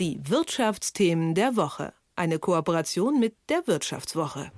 Die Wirtschaftsthemen der Woche. Eine Kooperation mit der Wirtschaftswoche.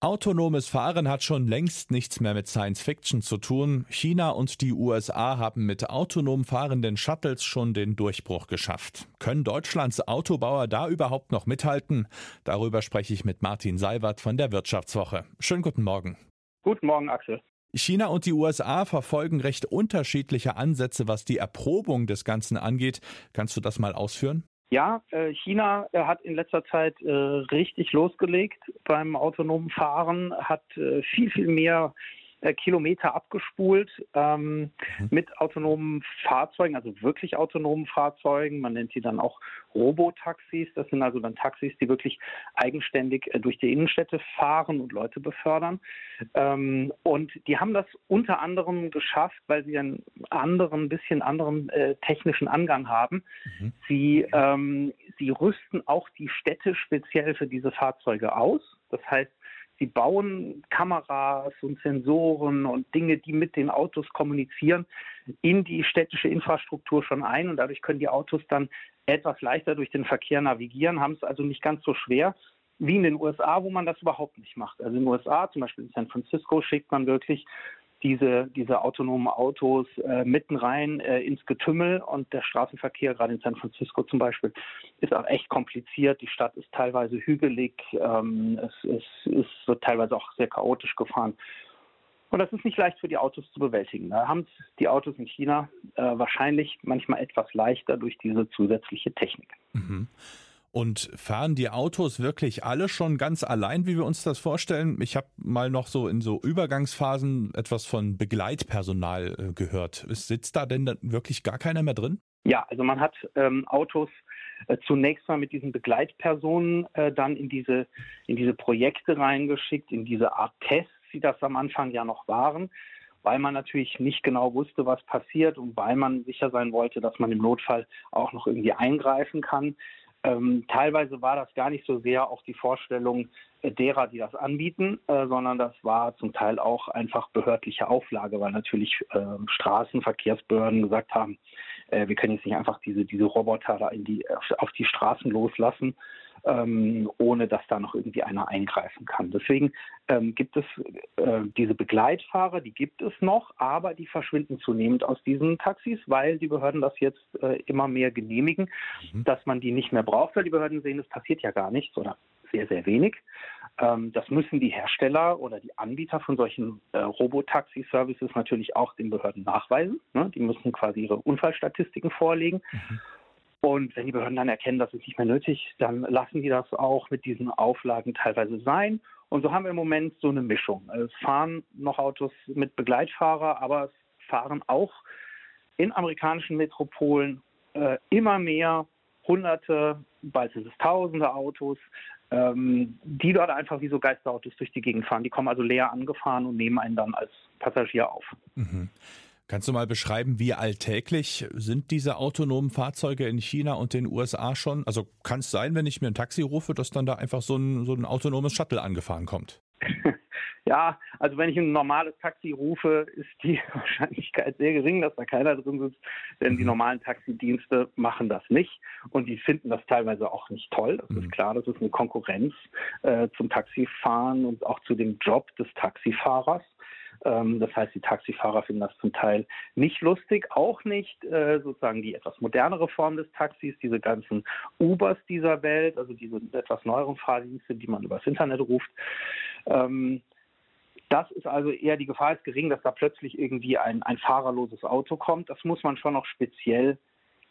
Autonomes Fahren hat schon längst nichts mehr mit Science Fiction zu tun. China und die USA haben mit autonom fahrenden Shuttles schon den Durchbruch geschafft. Können Deutschlands Autobauer da überhaupt noch mithalten? Darüber spreche ich mit Martin Seiwert von der Wirtschaftswoche. Schönen guten Morgen. Guten Morgen, Axel. China und die USA verfolgen recht unterschiedliche Ansätze, was die Erprobung des Ganzen angeht. Kannst du das mal ausführen? Ja, äh, China äh, hat in letzter Zeit äh, richtig losgelegt beim autonomen Fahren, hat viel, viel mehr Kilometer abgespult ähm, mhm. mit autonomen Fahrzeugen, also wirklich autonomen Fahrzeugen. Man nennt sie dann auch Robotaxis. Das sind also dann Taxis, die wirklich eigenständig äh, durch die Innenstädte fahren und Leute befördern. Ähm, und die haben das unter anderem geschafft, weil sie einen anderen, bisschen anderen äh, technischen Angang haben. Mhm. Sie, ähm, sie rüsten auch die Städte speziell für diese Fahrzeuge aus. Das heißt, Sie bauen Kameras und Sensoren und Dinge, die mit den Autos kommunizieren, in die städtische Infrastruktur schon ein und dadurch können die Autos dann etwas leichter durch den Verkehr navigieren, haben es also nicht ganz so schwer wie in den USA, wo man das überhaupt nicht macht. Also in den USA, zum Beispiel in San Francisco, schickt man wirklich diese, diese autonomen Autos äh, mitten rein äh, ins Getümmel und der Straßenverkehr, gerade in San Francisco zum Beispiel, ist auch echt kompliziert. Die Stadt ist teilweise hügelig, ähm, es, es, es wird teilweise auch sehr chaotisch gefahren. Und das ist nicht leicht für die Autos zu bewältigen. Da haben die Autos in China äh, wahrscheinlich manchmal etwas leichter durch diese zusätzliche Technik. Mhm. Und fahren die Autos wirklich alle schon ganz allein, wie wir uns das vorstellen? Ich habe mal noch so in so Übergangsphasen etwas von Begleitpersonal äh, gehört. Sitzt da denn wirklich gar keiner mehr drin? Ja, also man hat ähm, Autos äh, zunächst mal mit diesen Begleitpersonen äh, dann in diese, in diese Projekte reingeschickt, in diese Art Tests, wie das am Anfang ja noch waren weil man natürlich nicht genau wusste, was passiert und weil man sicher sein wollte, dass man im Notfall auch noch irgendwie eingreifen kann. Ähm, teilweise war das gar nicht so sehr auch die Vorstellung äh, derer, die das anbieten, äh, sondern das war zum Teil auch einfach behördliche Auflage, weil natürlich äh, Straßenverkehrsbehörden gesagt haben, äh, wir können jetzt nicht einfach diese, diese Roboter da in die, auf, auf die Straßen loslassen, ähm, ohne dass da noch irgendwie einer eingreifen kann. Deswegen ähm, gibt es äh, diese Begleitfahrer, die gibt es noch, aber die verschwinden zunehmend aus diesen Taxis, weil die Behörden das jetzt äh, immer mehr genehmigen, mhm. dass man die nicht mehr braucht, weil die Behörden sehen, es passiert ja gar nichts oder sehr, sehr wenig. Ähm, das müssen die Hersteller oder die Anbieter von solchen äh, Robotaxi-Services natürlich auch den Behörden nachweisen. Ne? Die müssen quasi ihre Unfallstatistiken vorlegen. Mhm. Und wenn die Behörden dann erkennen, das ist nicht mehr nötig, dann lassen die das auch mit diesen Auflagen teilweise sein. Und so haben wir im Moment so eine Mischung. Es fahren noch Autos mit Begleitfahrer, aber es fahren auch in amerikanischen Metropolen äh, immer mehr Hunderte, bald sind es Tausende Autos, ähm, die dort einfach wie so Geisterautos durch die Gegend fahren. Die kommen also leer angefahren und nehmen einen dann als Passagier auf. Mhm. Kannst du mal beschreiben, wie alltäglich sind diese autonomen Fahrzeuge in China und den USA schon? Also kann es sein, wenn ich mir ein Taxi rufe, dass dann da einfach so ein, so ein autonomes Shuttle angefahren kommt? Ja, also wenn ich ein normales Taxi rufe, ist die Wahrscheinlichkeit sehr gering, dass da keiner drin sitzt, denn die mhm. normalen Taxidienste machen das nicht und die finden das teilweise auch nicht toll. Das ist mhm. klar, das ist eine Konkurrenz äh, zum Taxifahren und auch zu dem Job des Taxifahrers. Ähm, das heißt, die Taxifahrer finden das zum Teil nicht lustig, auch nicht äh, sozusagen die etwas modernere Form des Taxis, diese ganzen Ubers dieser Welt, also diese etwas neueren Fahrdienste, die man übers Internet ruft. Ähm, das ist also eher die Gefahr ist gering, dass da plötzlich irgendwie ein, ein fahrerloses Auto kommt. Das muss man schon noch speziell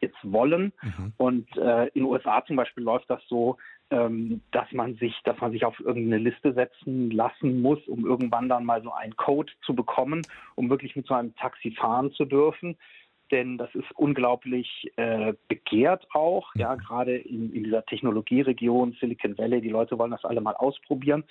jetzt wollen. Mhm. Und äh, in den USA zum Beispiel läuft das so, ähm, dass man sich, dass man sich auf irgendeine Liste setzen lassen muss, um irgendwann dann mal so einen Code zu bekommen, um wirklich mit so einem Taxi fahren zu dürfen. Denn das ist unglaublich äh, begehrt auch, ja, mhm. gerade in, in dieser Technologieregion Silicon Valley. Die Leute wollen das alle mal ausprobieren.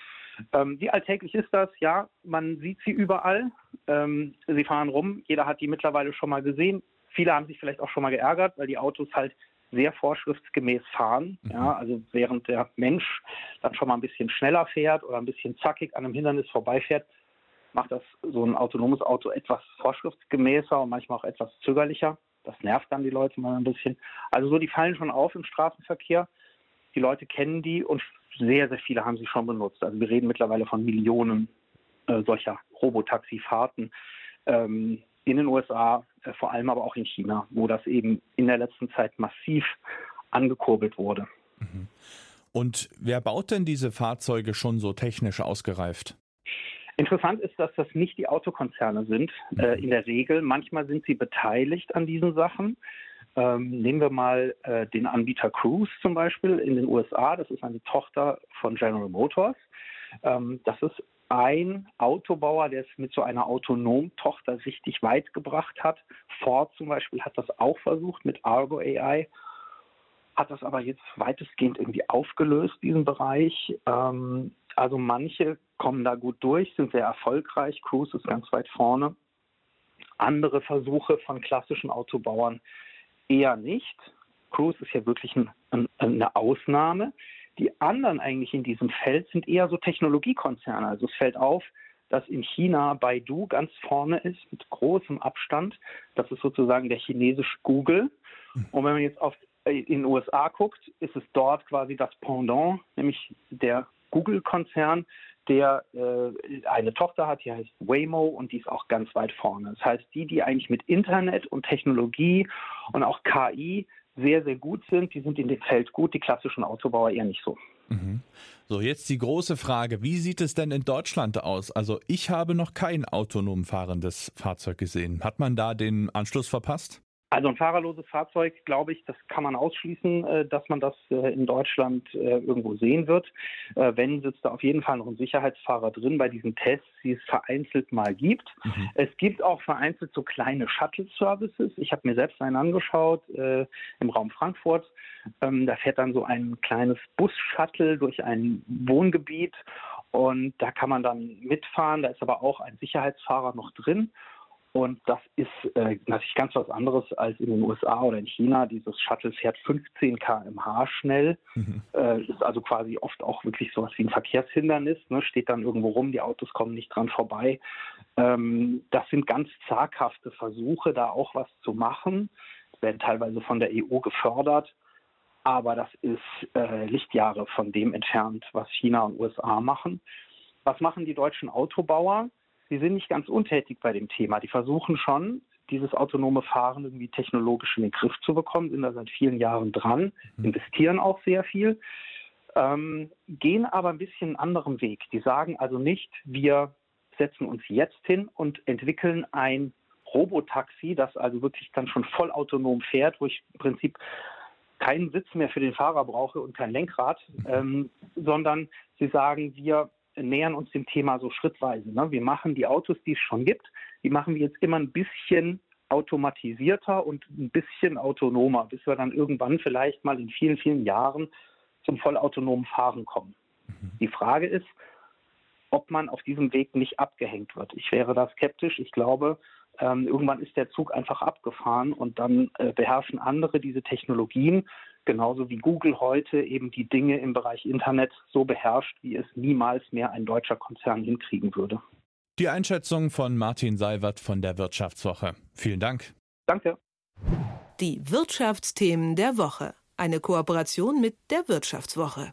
Ähm, wie alltäglich ist das? Ja, man sieht sie überall. Ähm, sie fahren rum. Jeder hat die mittlerweile schon mal gesehen. Viele haben sich vielleicht auch schon mal geärgert, weil die Autos halt sehr vorschriftsgemäß fahren. Mhm. Ja, also während der Mensch dann schon mal ein bisschen schneller fährt oder ein bisschen zackig an einem Hindernis vorbeifährt, macht das so ein autonomes Auto etwas vorschriftsgemäßer und manchmal auch etwas zögerlicher. Das nervt dann die Leute mal ein bisschen. Also so, die fallen schon auf im Straßenverkehr. Die Leute kennen die und sehr, sehr viele haben sie schon benutzt. Also wir reden mittlerweile von Millionen äh, solcher Robotaxi-Fahrten ähm, in den USA, vor allem aber auch in China, wo das eben in der letzten Zeit massiv angekurbelt wurde. Mhm. Und wer baut denn diese Fahrzeuge schon so technisch ausgereift? Interessant ist, dass das nicht die Autokonzerne sind, äh, mhm. in der Regel. Manchmal sind sie beteiligt an diesen Sachen. Ähm, nehmen wir mal äh, den Anbieter Cruise zum Beispiel in den USA. Das ist eine Tochter von General Motors. Ähm, das ist ein Autobauer, der es mit so einer autonomen Tochter richtig weit gebracht hat. Ford zum Beispiel hat das auch versucht mit Argo AI hat das aber jetzt weitestgehend irgendwie aufgelöst, diesen Bereich. Ähm, also manche kommen da gut durch, sind sehr erfolgreich. Cruise ist ganz weit vorne. Andere Versuche von klassischen Autobauern eher nicht. Cruise ist ja wirklich ein, ein, eine Ausnahme. Die anderen eigentlich in diesem Feld sind eher so Technologiekonzerne. Also es fällt auf, dass in China Baidu ganz vorne ist mit großem Abstand. Das ist sozusagen der chinesische Google. Und wenn man jetzt auf in den USA guckt, ist es dort quasi das Pendant, nämlich der Google-Konzern, der äh, eine Tochter hat, die heißt Waymo und die ist auch ganz weit vorne. Das heißt, die, die eigentlich mit Internet und Technologie und auch KI sehr, sehr gut sind, die sind in dem Feld gut, die klassischen Autobauer eher nicht so. Mhm. So, jetzt die große Frage, wie sieht es denn in Deutschland aus? Also ich habe noch kein autonom fahrendes Fahrzeug gesehen. Hat man da den Anschluss verpasst? Also ein fahrerloses Fahrzeug, glaube ich, das kann man ausschließen, äh, dass man das äh, in Deutschland äh, irgendwo sehen wird. Wenn sitzt da auf jeden Fall noch ein Sicherheitsfahrer drin bei diesen Tests, die es vereinzelt mal gibt. Mhm. Es gibt auch vereinzelt so kleine Shuttle-Services. Ich habe mir selbst einen angeschaut im Raum Frankfurt. Ähm, da fährt dann so ein kleines Bus-Shuttle durch ein Wohngebiet und da kann man dann mitfahren. Da ist aber auch ein Sicherheitsfahrer noch drin. Und das ist äh, natürlich ganz was anderes als in den USA oder in China. Dieses Shuttle fährt 15 km/h schnell, mhm. äh, ist also quasi oft auch wirklich sowas wie ein Verkehrshindernis, ne? steht dann irgendwo rum, die Autos kommen nicht dran vorbei. Ähm, das sind ganz zaghafte Versuche, da auch was zu machen. Werden teilweise von der EU gefördert, aber das ist äh, Lichtjahre von dem entfernt, was China und USA machen. Was machen die deutschen Autobauer? Sie sind nicht ganz untätig bei dem Thema. Die versuchen schon, dieses autonome Fahren irgendwie technologisch in den Griff zu bekommen, sind da seit vielen Jahren dran, mhm. investieren auch sehr viel, ähm, gehen aber ein bisschen einen anderen Weg. Die sagen also nicht, wir setzen uns jetzt hin und entwickeln ein Robotaxi, das also wirklich dann schon vollautonom fährt, wo ich im Prinzip keinen Sitz mehr für den Fahrer brauche und kein Lenkrad, mhm. ähm, sondern sie sagen, wir nähern uns dem Thema so schrittweise. Ne? Wir machen die Autos, die es schon gibt, die machen wir jetzt immer ein bisschen automatisierter und ein bisschen autonomer, bis wir dann irgendwann vielleicht mal in vielen, vielen Jahren zum vollautonomen Fahren kommen. Mhm. Die Frage ist, ob man auf diesem Weg nicht abgehängt wird. Ich wäre da skeptisch. Ich glaube, ähm, irgendwann ist der Zug einfach abgefahren und dann äh, beherrschen andere diese Technologien genauso wie Google heute eben die Dinge im Bereich Internet so beherrscht, wie es niemals mehr ein deutscher Konzern hinkriegen würde. Die Einschätzung von Martin Seiwert von der Wirtschaftswoche. Vielen Dank. Danke. Die Wirtschaftsthemen der Woche. Eine Kooperation mit der Wirtschaftswoche.